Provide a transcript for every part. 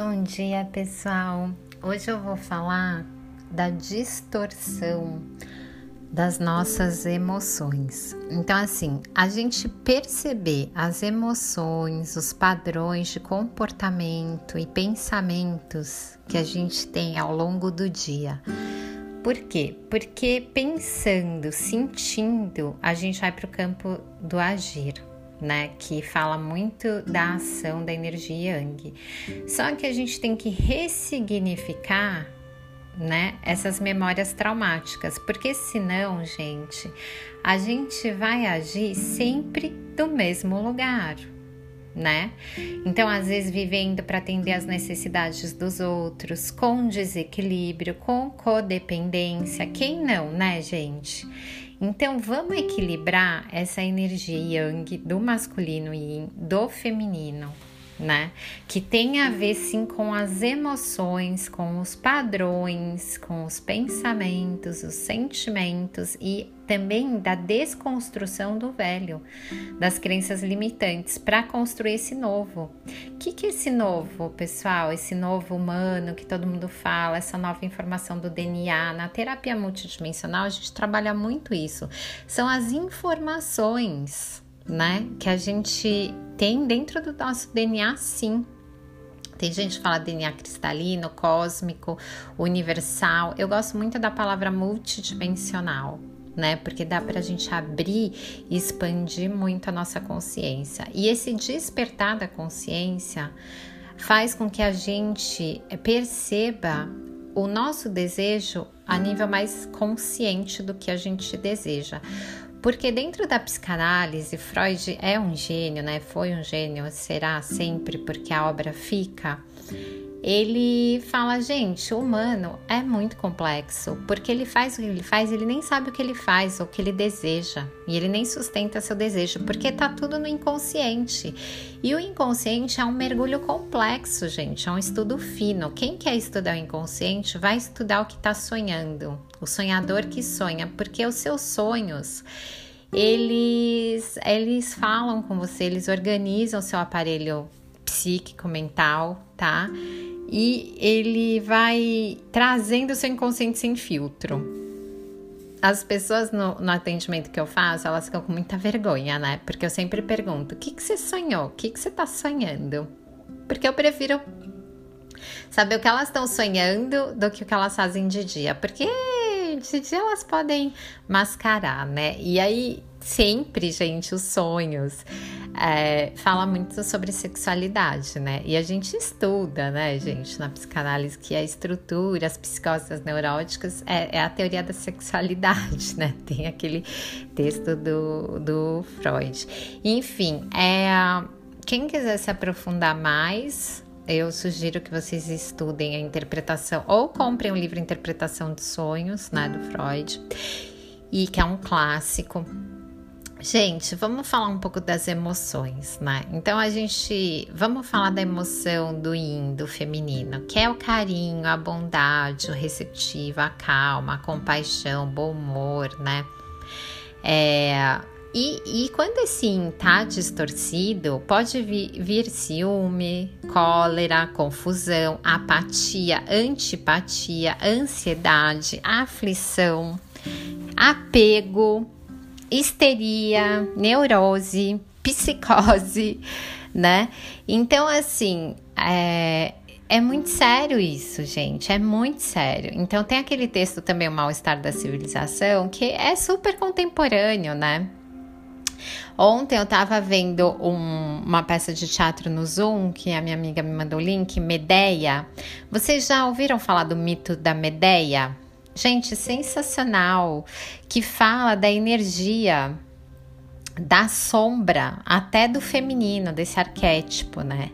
Bom dia, pessoal. Hoje eu vou falar da distorção das nossas emoções. Então, assim, a gente perceber as emoções, os padrões de comportamento e pensamentos que a gente tem ao longo do dia. Por quê? Porque pensando, sentindo, a gente vai para o campo do agir né, que fala muito da ação da energia Yang. Só que a gente tem que ressignificar, né, essas memórias traumáticas, porque senão, gente, a gente vai agir sempre do mesmo lugar. Né? Então, às vezes, vivendo para atender as necessidades dos outros, com desequilíbrio, com codependência, quem não, né, gente? Então vamos equilibrar essa energia yang do masculino e do feminino, né? Que tem a ver sim com as emoções, com os padrões, com os pensamentos, os sentimentos e também da desconstrução do velho, das crenças limitantes, para construir esse novo. O que, que é esse novo, pessoal? Esse novo humano que todo mundo fala, essa nova informação do DNA. Na terapia multidimensional, a gente trabalha muito isso. São as informações, né, que a gente tem dentro do nosso DNA, sim. Tem gente que fala DNA cristalino, cósmico, universal. Eu gosto muito da palavra multidimensional, né? Porque dá para a gente abrir e expandir muito a nossa consciência. E esse despertar da consciência faz com que a gente perceba o nosso desejo a nível mais consciente do que a gente deseja. Porque dentro da psicanálise, Freud é um gênio, né? Foi um gênio, será sempre, porque a obra fica ele fala, gente, o humano é muito complexo, porque ele faz o que ele faz, ele nem sabe o que ele faz, ou o que ele deseja, e ele nem sustenta seu desejo, porque tá tudo no inconsciente. E o inconsciente é um mergulho complexo, gente, é um estudo fino. Quem quer estudar o inconsciente vai estudar o que está sonhando, o sonhador que sonha, porque os seus sonhos eles eles falam com você, eles organizam seu aparelho psíquico, mental, tá? e ele vai trazendo o seu inconsciente sem filtro. As pessoas no, no, atendimento que eu faço, elas ficam com muita vergonha, né? Porque eu sempre pergunto: o que, que você sonhou? O que, que você tá sonhando? Porque eu prefiro saber o que elas estão sonhando do que o que elas fazem de dia. Porque de dia elas podem mascarar, né? E aí, sempre, gente, os sonhos é, fala muito sobre sexualidade, né? E a gente estuda, né, gente, na psicanálise, que a estrutura, as psicoses neuróticas é, é, a teoria da sexualidade, né? Tem aquele texto do, do Freud. Enfim, é, quem quiser se aprofundar mais, eu sugiro que vocês estudem a interpretação ou comprem o livro Interpretação de Sonhos, né, do Freud, e que é um clássico Gente, vamos falar um pouco das emoções, né? Então a gente vamos falar da emoção do yin, do feminino, que é o carinho, a bondade, o receptivo, a calma, a compaixão, bom humor, né? É, e, e, quando esse yin tá distorcido, pode vir, vir ciúme, cólera, confusão, apatia, antipatia, ansiedade, aflição, apego histeria, neurose, psicose, né? Então, assim, é, é muito sério isso, gente, é muito sério. Então, tem aquele texto também, O Mal-Estar da Civilização, que é super contemporâneo, né? Ontem eu tava vendo um, uma peça de teatro no Zoom, que a minha amiga me mandou o link, Medeia. Vocês já ouviram falar do mito da Medeia? Gente, sensacional, que fala da energia da sombra, até do feminino, desse arquétipo, né?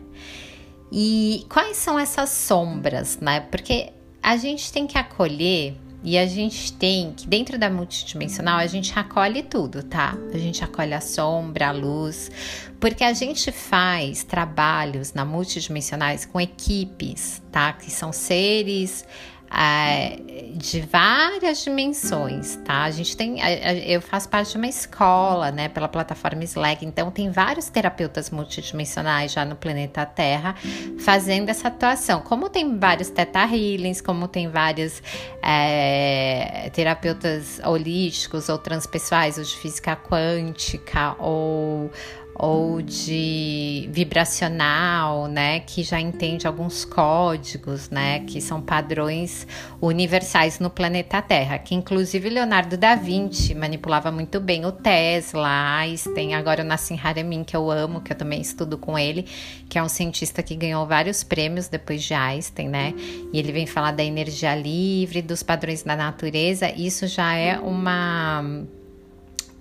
E quais são essas sombras, né? Porque a gente tem que acolher e a gente tem que, dentro da multidimensional, a gente acolhe tudo, tá? A gente acolhe a sombra, a luz, porque a gente faz trabalhos na multidimensionais com equipes, tá? Que são seres é, de várias dimensões, tá? A gente tem, eu faço parte de uma escola, né, pela plataforma Slack, então tem vários terapeutas multidimensionais já no planeta Terra fazendo essa atuação. Como tem vários Theta Healings, como tem vários é, terapeutas holísticos ou transpessoais, ou de física quântica, ou ou de vibracional, né, que já entende alguns códigos, né, que são padrões universais no planeta Terra, que inclusive Leonardo da Vinci manipulava muito bem o Tesla, Einstein, agora o Nassim Haramein, que eu amo, que eu também estudo com ele, que é um cientista que ganhou vários prêmios depois de Einstein, né, e ele vem falar da energia livre, dos padrões da natureza, isso já é uma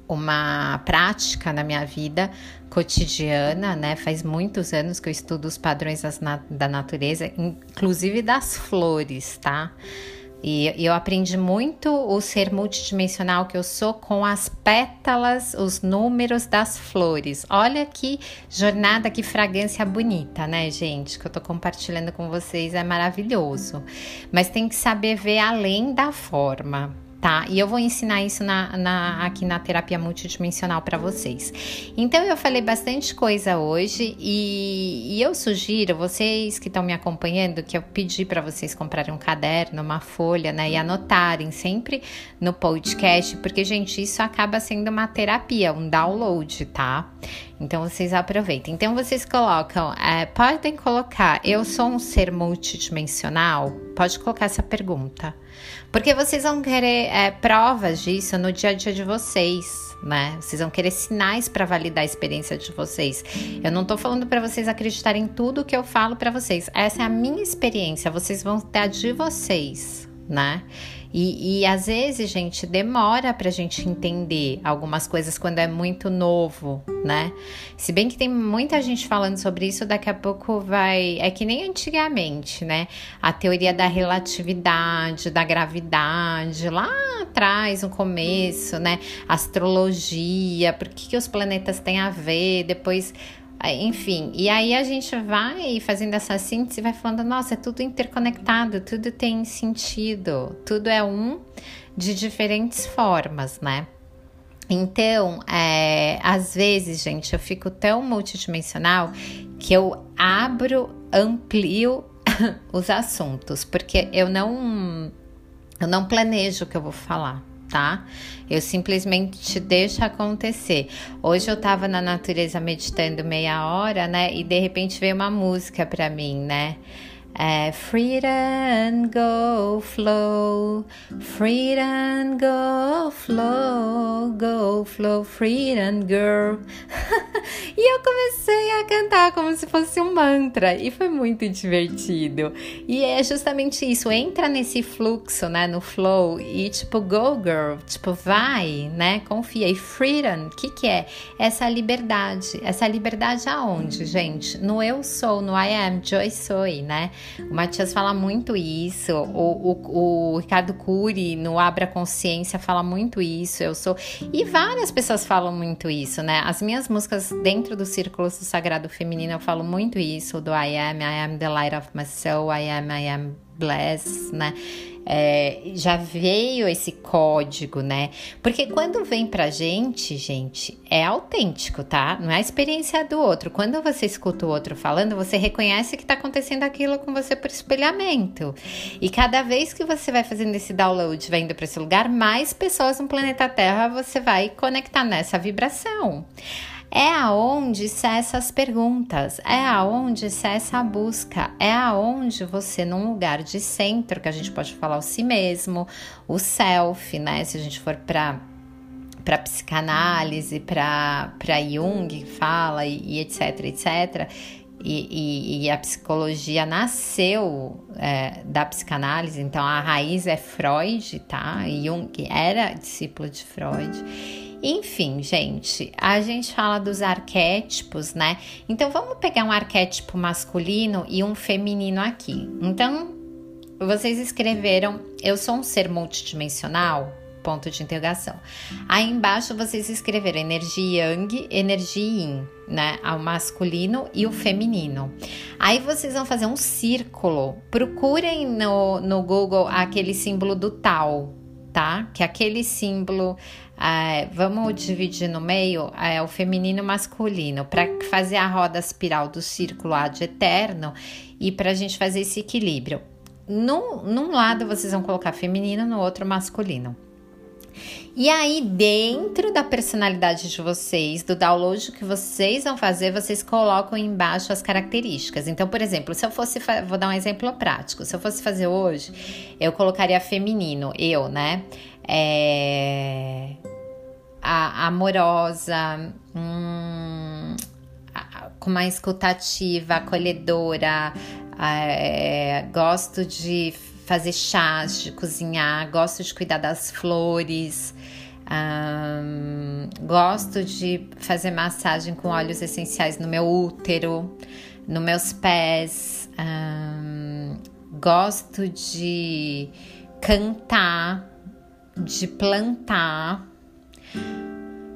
uma prática na minha vida cotidiana, né? Faz muitos anos que eu estudo os padrões da natureza, inclusive das flores, tá? E, eu aprendi muito o ser multidimensional que eu sou com as pétalas, os números das flores. Olha que jornada, que fragrância bonita, né, gente? Que eu tô compartilhando com vocês, é maravilhoso. Mas tem que saber ver além da forma tá? E eu vou ensinar isso na, na aqui na terapia multidimensional para vocês. Então eu falei bastante coisa hoje e, e eu sugiro vocês que estão me acompanhando que eu pedi para vocês comprarem um caderno, uma folha, né, e anotarem sempre no podcast, porque gente isso acaba sendo uma terapia, um download, tá? Então vocês aproveitem. Então vocês colocam, é, podem colocar, eu sou um ser multidimensional? Pode colocar essa pergunta. Porque vocês vão querer é, provas disso no dia a dia de vocês, né? Vocês vão querer sinais para validar a experiência de vocês. Eu não tô falando para vocês acreditarem em tudo que eu falo para vocês. Essa é a minha experiência. Vocês vão ter a de vocês, né? E, e às vezes, gente, demora pra gente entender algumas coisas quando é muito novo, né? Se bem que tem muita gente falando sobre isso, daqui a pouco vai. É que nem antigamente, né? A teoria da relatividade, da gravidade, lá atrás, no começo, né? Astrologia, por que, que os planetas têm a ver, depois enfim, e aí a gente vai fazendo essa síntese vai falando, nossa, é tudo interconectado, tudo tem sentido, tudo é um de diferentes formas, né? Então, é, às vezes, gente, eu fico tão multidimensional que eu abro, amplio os assuntos, porque eu não, eu não planejo o que eu vou falar tá? Eu simplesmente deixo acontecer. Hoje eu tava na natureza meditando meia hora, né? E de repente veio uma música para mim, né? É, freedom go flow, freedom go flow, go flow, freedom girl. e eu comecei a cantar como se fosse um mantra e foi muito divertido. E é justamente isso, entra nesse fluxo, né, no flow e tipo go girl, tipo vai, né, confia. E freedom, o que que é? Essa liberdade. Essa liberdade aonde, gente? No eu sou, no I am, Joy Soy, né? O Matias fala muito isso, o, o, o Ricardo Cury no Abra Consciência fala muito isso, eu sou. E várias pessoas falam muito isso, né? As minhas músicas dentro do Círculo do Sagrado Feminino eu falo muito isso, do I am, I am the light of my soul, I am, I am blessed, né? é, já veio esse código, né? Porque quando vem pra gente, gente, é autêntico, tá? Não é a experiência do outro. Quando você escuta o outro falando, você reconhece que tá acontecendo aquilo com você por espelhamento. E cada vez que você vai fazendo esse download, vai indo para esse lugar, mais pessoas no planeta Terra você vai conectar nessa vibração. É aonde cessa as perguntas, é aonde cessa a busca, é aonde você, num lugar de centro, que a gente pode falar o si mesmo, o self, né? Se a gente for para para psicanálise, para Jung fala e, e, etc, etc. E, e, e, a psicologia nasceu é, da psicanálise, então a raiz é Freud, tá? Jung era discípulo de Freud. Enfim, gente, a gente fala dos arquétipos, né? Então vamos pegar um arquétipo masculino e um feminino aqui. Então, vocês escreveram: Eu sou um ser multidimensional? ponto de interrogação. Aí embaixo vocês escreveram energia yang, energia yin, né? O masculino e o feminino. Aí vocês vão fazer um círculo. Procurem no, no Google aquele símbolo do tal, tá? Que é aquele símbolo é, vamos dividir no meio é, o feminino e o masculino para fazer a roda espiral do círculo ad eterno e para a gente fazer esse equilíbrio. Num, num lado vocês vão colocar feminino, no outro masculino. E aí, dentro da personalidade de vocês, do download que vocês vão fazer, vocês colocam embaixo as características. Então, por exemplo, se eu fosse, vou dar um exemplo prático. Se eu fosse fazer hoje, eu colocaria feminino, eu, né? É, a, amorosa, hum, com uma escutativa, acolhedora, é, gosto de fazer chás, de cozinhar, gosto de cuidar das flores, um, gosto de fazer massagem com óleos essenciais no meu útero, nos meus pés, um, gosto de cantar, de plantar.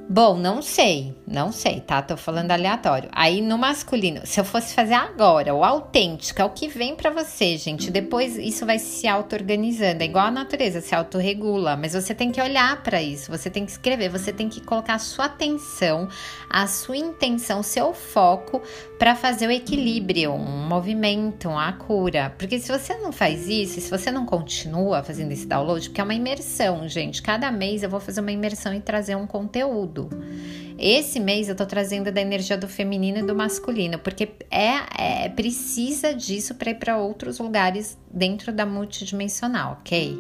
Bom, não sei, não sei, tá? Tô falando aleatório. Aí no masculino, se eu fosse fazer agora, o autêntico é o que vem para você, gente. Depois isso vai se auto-organizando. É igual a natureza, se autorregula. Mas você tem que olhar para isso, você tem que escrever, você tem que colocar a sua atenção, a sua intenção, seu foco para fazer o equilíbrio, um movimento, a cura. Porque se você não faz isso, se você não continua fazendo esse download, porque é uma imersão, gente. Cada mês eu vou fazer uma imersão e trazer um conteúdo. Esse mês eu tô trazendo da energia do feminino e do masculino, porque é, é precisa disso para ir para outros lugares dentro da multidimensional, ok?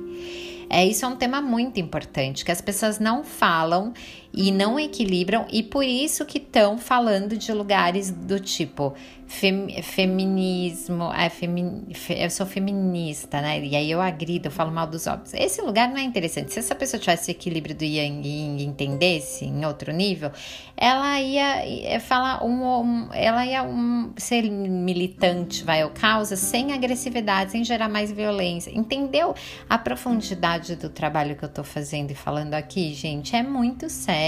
É, isso é um tema muito importante, que as pessoas não falam e não equilibram, e por isso que estão falando de lugares do tipo fem, feminismo, é, femi, eu sou feminista, né? E aí eu agrido, eu falo mal dos homens. Esse lugar não é interessante. Se essa pessoa tivesse equilíbrio do yang e entendesse em outro nível, ela ia falar um, um, ela ia um, ser militante, vai, ou causa, sem agressividade, sem gerar mais violência. Entendeu a profundidade do trabalho que eu tô fazendo e falando aqui, gente? É muito sério.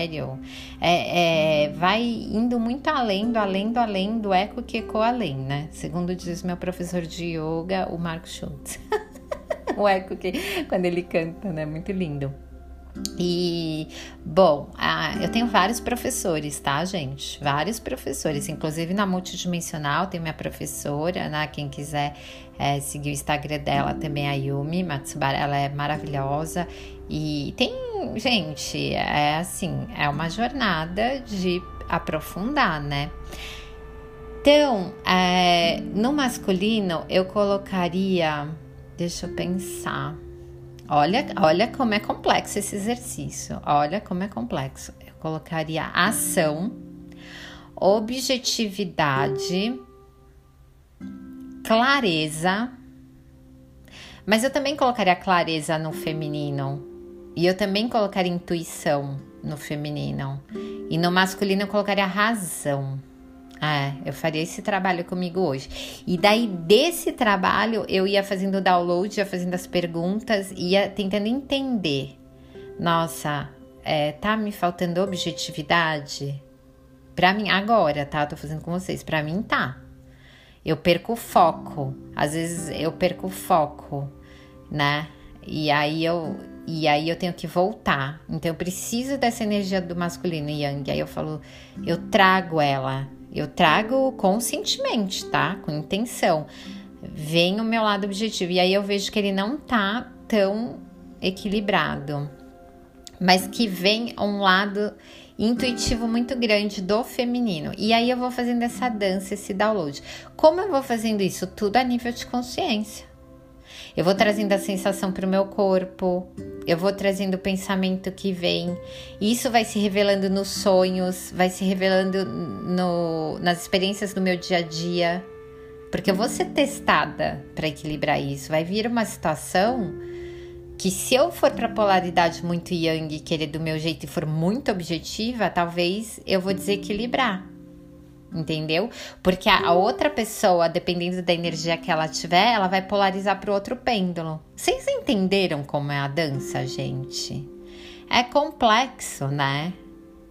É, é, vai indo muito além do além do além do eco que ecoa além, né? Segundo diz meu professor de yoga, o Marco Schultz. o eco que quando ele canta, né? Muito lindo. E, bom, ah, eu tenho vários professores, tá, gente? Vários professores, inclusive na multidimensional tem minha professora, né? Quem quiser é, seguir o Instagram dela também, a Yumi Matsubara, ela é maravilhosa. E tem, gente, é assim, é uma jornada de aprofundar, né? Então, é, no masculino, eu colocaria. Deixa eu pensar. Olha, olha como é complexo esse exercício. Olha como é complexo. Eu colocaria ação, objetividade, clareza. Mas eu também colocaria clareza no feminino. E eu também colocaria intuição no feminino. E no masculino eu colocaria razão. É, eu faria esse trabalho comigo hoje. E daí, desse trabalho, eu ia fazendo o download, ia fazendo as perguntas, ia tentando entender. Nossa, é, tá me faltando objetividade? Pra mim, agora, tá? Tô fazendo com vocês. Pra mim, tá. Eu perco o foco. Às vezes eu perco o foco, né? E aí eu, e aí eu tenho que voltar. Então eu preciso dessa energia do masculino yang. Aí eu falo, eu trago ela eu trago conscientemente, tá? Com intenção. Vem o meu lado objetivo. E aí eu vejo que ele não tá tão equilibrado. Mas que vem um lado intuitivo muito grande do feminino. E aí eu vou fazendo essa dança, esse download. Como eu vou fazendo isso? Tudo a nível de consciência. Eu vou trazendo a sensação para o meu corpo, eu vou trazendo o pensamento que vem. Isso vai se revelando nos sonhos, vai se revelando no, nas experiências do meu dia a dia. Porque eu vou ser testada para equilibrar isso. Vai vir uma situação que, se eu for para polaridade muito yang, querer do meu jeito e for muito objetiva, talvez eu vou desequilibrar entendeu? Porque a, outra pessoa, dependendo da energia que ela tiver, ela vai polarizar para o outro pêndulo. Vocês entenderam como é a dança, gente? é complexo, né?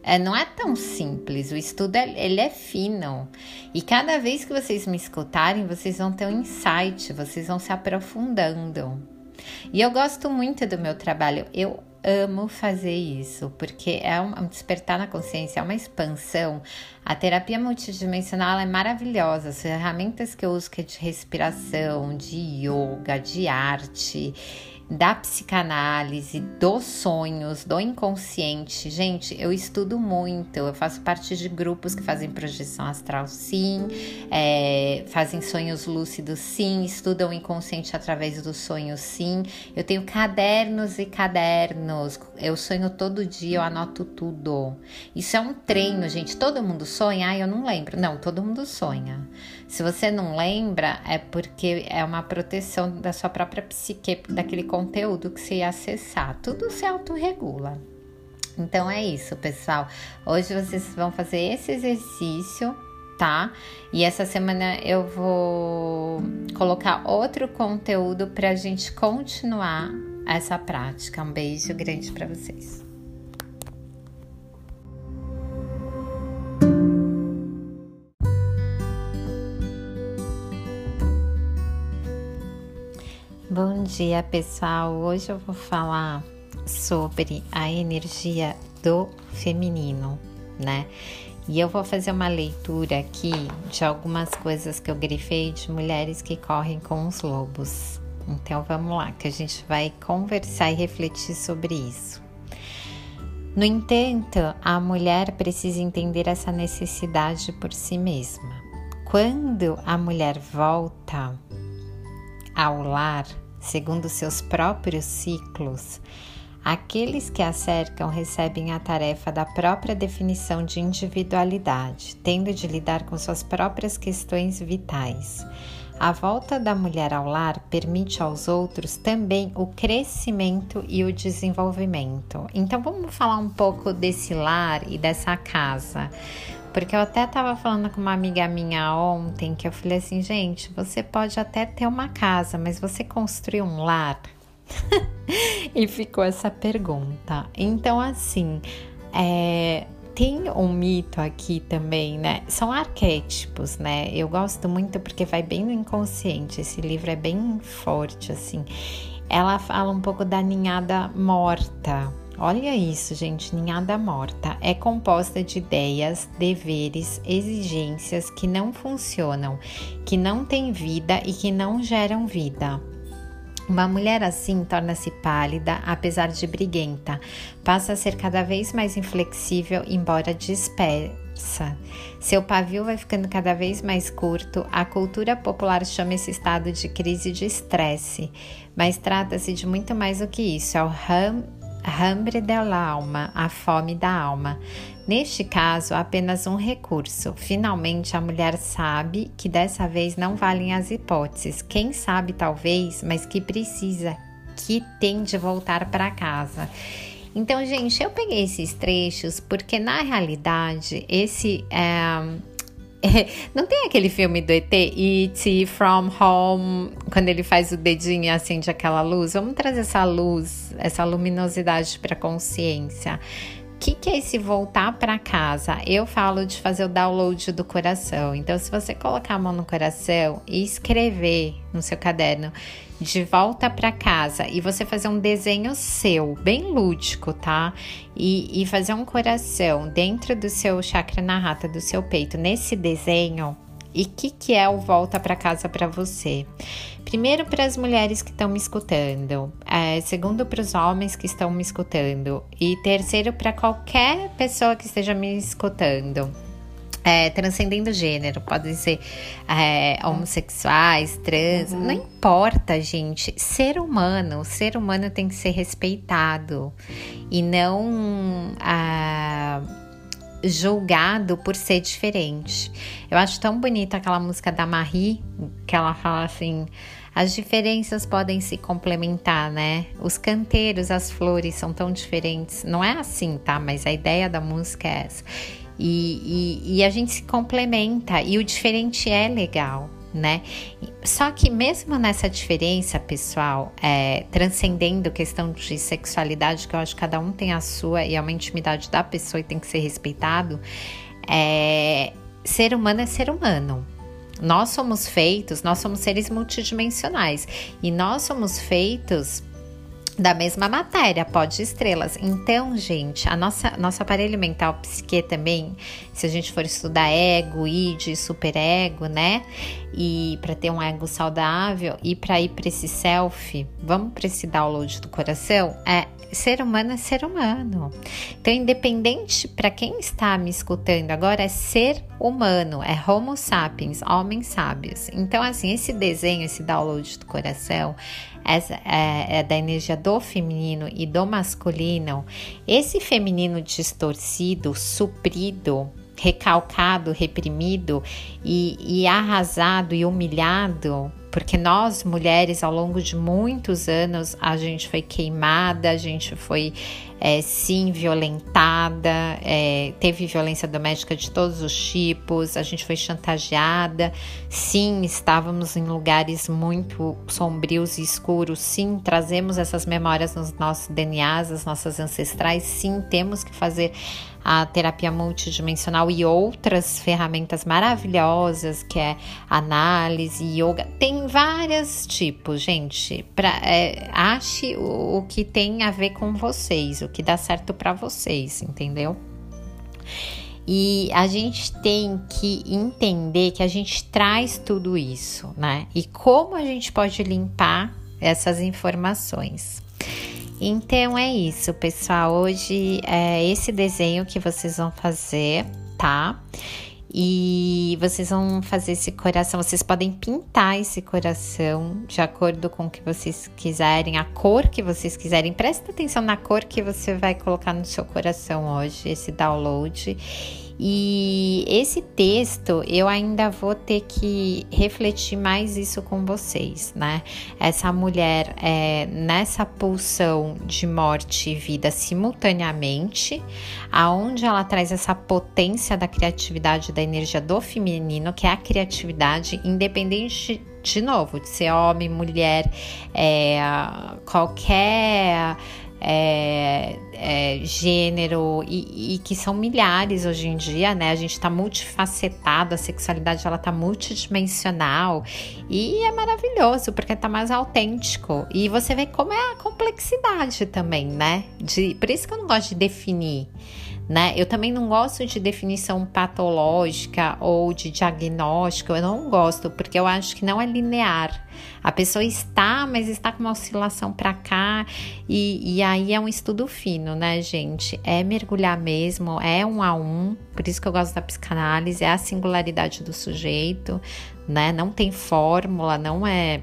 É, não é tão simples, o estudo é, ele é fino. E cada vez que vocês me escutarem, vocês vão ter um insight, vocês vão se aprofundando. E eu gosto muito do meu trabalho, eu amo fazer isso, porque é um despertar na consciência, é uma expansão. A terapia multidimensional é maravilhosa. As ferramentas que eu uso que é de respiração, de yoga, de arte da psicanálise, dos sonhos, do inconsciente. Gente, eu estudo muito, eu faço parte de grupos que fazem projeção astral, sim, é, fazem sonhos lúcidos, sim, estudam o inconsciente através dos sonhos, sim. Eu tenho cadernos e cadernos, eu sonho todo dia, eu anoto tudo. Isso é um treino, gente. Todo mundo sonha? Ah, eu não lembro. Não, todo mundo sonha. Se você não lembra, é porque é uma proteção da sua própria psique, daquele conteúdo que você acessar. Tudo se autorregula. Então é isso, pessoal. Hoje vocês vão fazer esse exercício, tá? E essa semana eu vou colocar outro conteúdo para a gente continuar essa prática. Um beijo grande para vocês. Bom dia, pessoal. Hoje eu vou falar sobre a energia do feminino, né? E eu vou fazer uma leitura aqui de algumas coisas que eu grifei de mulheres que correm com os lobos. Então vamos lá, que a gente vai conversar e refletir sobre isso. No entanto, a mulher precisa entender essa necessidade por si mesma. Quando a mulher volta ao lar, segundo seus próprios ciclos, aqueles que a cercam recebem a tarefa da própria definição de individualidade, tendo de lidar com suas próprias questões vitais. A volta da mulher ao lar permite aos outros também o crescimento e o desenvolvimento. Então vamos falar um pouco desse lar e dessa casa. Porque eu até estava falando com uma amiga minha ontem que eu falei assim, gente, você pode até ter uma casa, mas você construiu um lar? e ficou essa pergunta. Então, assim, é, tem um mito aqui também, né? São arquétipos, né? Eu gosto muito porque vai bem no inconsciente. Esse livro é bem forte, assim. Ela fala um pouco da ninhada morta, Olha isso, gente, ninhada morta é composta de ideias, deveres, exigências que não funcionam, que não têm vida e que não geram vida. Uma mulher assim torna-se pálida, apesar de briguenta, passa a ser cada vez mais inflexível, embora dispersa. Seu pavio vai ficando cada vez mais curto. A cultura popular chama esse estado de crise de estresse, mas trata-se de muito mais do que isso. É o ram hambre del alma, a fome da alma. Neste caso, apenas um recurso. Finalmente, a mulher sabe que dessa vez não valem as hipóteses. Quem sabe, talvez, mas que precisa, que tem de voltar para casa. Então, gente, eu peguei esses trechos porque na realidade esse é, não tem aquele filme do ET, E.T. From Home, quando ele faz o dedinho e acende aquela luz? Vamos trazer essa luz, essa luminosidade para a consciência. Que, que é esse voltar para casa? Eu falo de fazer o download do coração. Então, se você colocar a mão no coração e escrever no seu caderno de volta para casa e você fazer um desenho seu, bem lúdico, tá? E, e fazer um coração dentro do seu chakra na rata do seu peito, nesse desenho, e o que, que é o volta para casa para você? Primeiro, para as mulheres que estão me escutando, é, segundo, para os homens que estão me escutando, e terceiro, para qualquer pessoa que esteja me escutando. É, transcendendo gênero, podem ser é, homossexuais, trans, uhum. não importa, gente. Ser humano, ser humano tem que ser respeitado e não. Ah, julgado por ser diferente. Eu acho tão bonita aquela música da Marie, que ela fala assim: as diferenças podem se complementar, né? Os canteiros, as flores são tão diferentes. Não é assim, tá? Mas a ideia da música é essa. E, e, e a gente se complementa, e o diferente é legal. né? Só que mesmo nessa diferença, pessoal, é, transcendendo questão de sexualidade, que eu acho que cada um tem a sua e é uma intimidade da pessoa e tem que ser respeitado, é, ser humano é ser humano. Nós somos feitos, nós somos seres multidimensionais e nós somos feitos da mesma matéria, pó de estrelas. Então, gente, a nossa nosso aparelho mental psique também, se a gente for estudar ego, id, superego, né? E para ter um ego saudável e para ir para esse self, vamos para esse download do coração, é ser humano é ser humano. Então, independente para quem está me escutando agora, é ser humano, é Homo sapiens, homens sábios. Então, assim, esse desenho, esse download do coração, essa, é, é da energia do feminino e do masculino. Esse feminino distorcido, suprido, recalcado, reprimido e, e arrasado e humilhado porque nós mulheres ao longo de muitos anos a gente foi queimada, a gente foi é, sim violentada, é, teve violência doméstica de todos os tipos, a gente foi chantageada, sim, estávamos em lugares muito sombrios e escuros, sim, trazemos essas memórias nos nossos DNAs, as nossas ancestrais, sim, temos que fazer a terapia multidimensional e outras ferramentas maravilhosas, que é análise, yoga, tem vários tipos, gente. Pra, é, ache o, o que tem a ver com vocês, o que dá certo para vocês, entendeu? E a gente tem que entender que a gente traz tudo isso, né? E como a gente pode limpar essas informações. Então é isso, pessoal. Hoje é esse desenho que vocês vão fazer, tá? E vocês vão fazer esse coração, vocês podem pintar esse coração de acordo com o que vocês quiserem, a cor que vocês quiserem. Presta atenção na cor que você vai colocar no seu coração hoje, esse download. E esse texto eu ainda vou ter que refletir mais isso com vocês, né? Essa mulher é, nessa pulsão de morte e vida simultaneamente, aonde ela traz essa potência da criatividade, da energia do feminino, que é a criatividade, independente de novo, de ser homem, mulher, é, qualquer é, é, gênero e, e, que são milhares hoje em dia, né? A gente está multifacetado, a sexualidade ela tá multidimensional e é maravilhoso porque tá mais autêntico e você vê como é a complexidade também, né? De, por isso que eu não gosto de definir né? Eu também não gosto de definição patológica ou de diagnóstico, eu não gosto, porque eu acho que não é linear. A pessoa está, mas está com uma oscilação para cá, e, e aí é um estudo fino, né, gente? É mergulhar mesmo, é um a um, por isso que eu gosto da psicanálise, é a singularidade do sujeito, né? Não tem fórmula, não é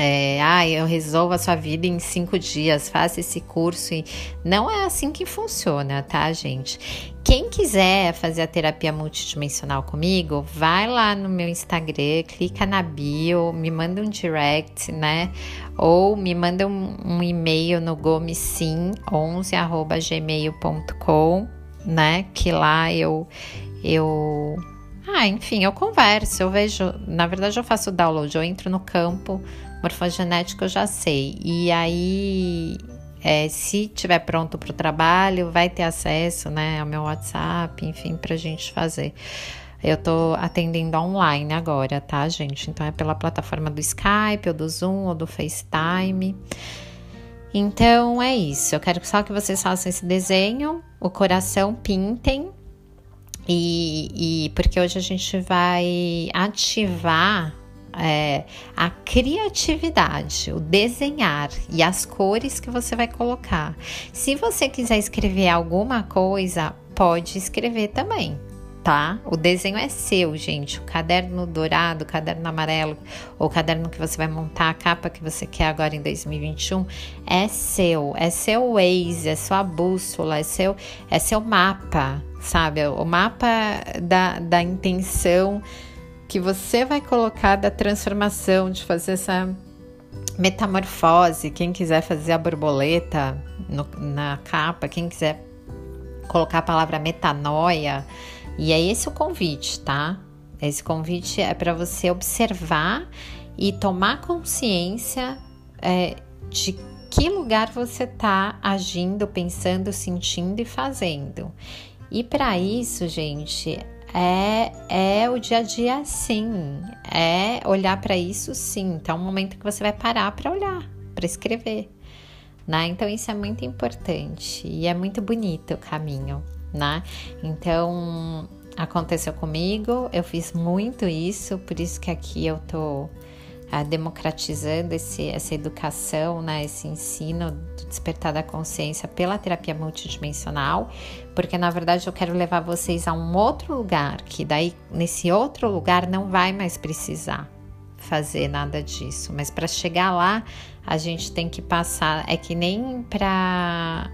é, ah, eu resolvo a sua vida em cinco dias, faça esse curso. E não é assim que funciona, tá, gente? Quem quiser fazer a terapia multidimensional comigo, vai lá no meu Instagram, clica na bio, me manda um direct, né? Ou me manda um, um e-mail no gomesim11@gmail.com, né? Que lá eu eu ah, enfim, eu converso, eu vejo, na verdade eu faço download, eu entro no campo morfogenético eu já sei. E aí, é, se tiver pronto para o trabalho, vai ter acesso, né, ao meu WhatsApp, enfim, para a gente fazer. Eu tô atendendo online agora, tá, gente? Então é pela plataforma do Skype, ou do Zoom, ou do FaceTime. Então é isso. Eu quero só que vocês façam esse desenho, o coração pintem. E, e porque hoje a gente vai ativar é, a criatividade, o desenhar e as cores que você vai colocar. Se você quiser escrever alguma coisa, pode escrever também. Tá? O desenho é seu, gente. O caderno dourado, o caderno amarelo, ou o caderno que você vai montar, a capa que você quer agora em 2021, é seu. É seu Waze, é sua bússola, é seu, é seu mapa, sabe? O mapa da, da intenção que você vai colocar da transformação, de fazer essa metamorfose. Quem quiser fazer a borboleta no, na capa, quem quiser colocar a palavra metanoia. E é esse o convite, tá? Esse convite é para você observar e tomar consciência é, de que lugar você está agindo, pensando, sentindo e fazendo. E para isso, gente, é, é o dia a dia sim, é olhar para isso sim. Então, é um momento que você vai parar para olhar, para escrever, né? Então, isso é muito importante e é muito bonito o caminho, né? Então, aconteceu comigo, eu fiz muito isso, por isso que aqui eu tô uh, democratizando esse, essa educação, né, esse ensino do despertar da consciência pela terapia multidimensional, porque na verdade eu quero levar vocês a um outro lugar, que daí nesse outro lugar não vai mais precisar fazer nada disso, mas para chegar lá a gente tem que passar, é que nem para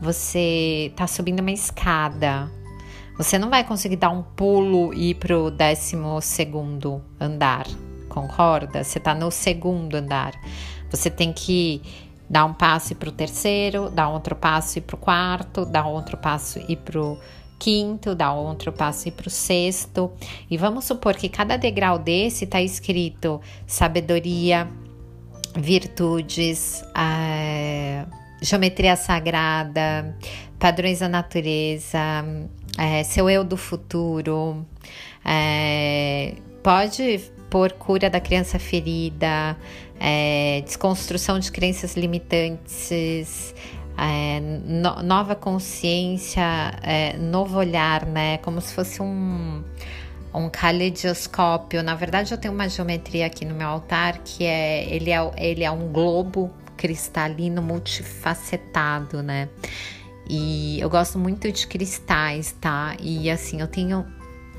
você tá subindo uma escada, você não vai conseguir dar um pulo e ir pro décimo segundo andar, concorda? Você tá no segundo andar. Você tem que dar um passo e pro terceiro, dar outro passo e pro quarto, dar outro passo e pro quinto, dar outro passo e pro sexto. E vamos supor que cada degrau desse tá escrito sabedoria, virtudes, é, geometria sagrada, padrões da natureza, é, seu eu do futuro, é, pode pôr cura da criança ferida, é, desconstrução de crenças limitantes, é, no, nova consciência, é, novo olhar, né? Como se fosse um, um caleidoscópio. Na verdade, eu tenho uma geometria aqui no meu altar que é ele é, ele é um globo cristalino multifacetado, né? E eu gosto muito de cristais, tá? E assim, eu tenho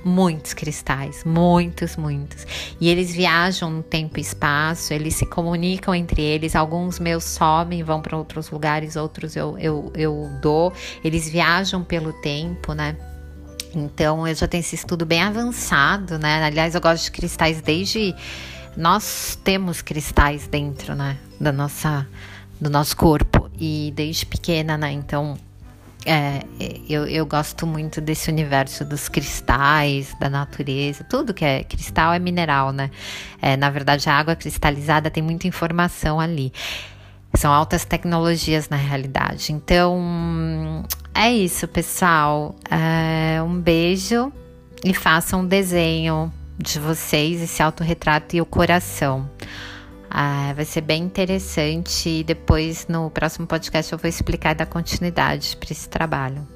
muitos cristais, muitos, muitos. E eles viajam no tempo e espaço, eles se comunicam entre eles. Alguns meus somem, vão para outros lugares, outros eu, eu, eu dou. Eles viajam pelo tempo, né? Então eu já tenho esse estudo bem avançado, né? Aliás, eu gosto de cristais desde. Nós temos cristais dentro, né? Da nossa, do nosso corpo. E desde pequena, né? Então é, eu, eu gosto muito desse universo dos cristais, da natureza, tudo que é cristal é mineral, né? É, na verdade, a água cristalizada tem muita informação ali. São altas tecnologias na realidade. Então, é isso, pessoal. É, um beijo e façam um desenho de vocês, esse autorretrato e o coração. Ah, vai ser bem interessante e depois no próximo podcast eu vou explicar e dar continuidade para esse trabalho.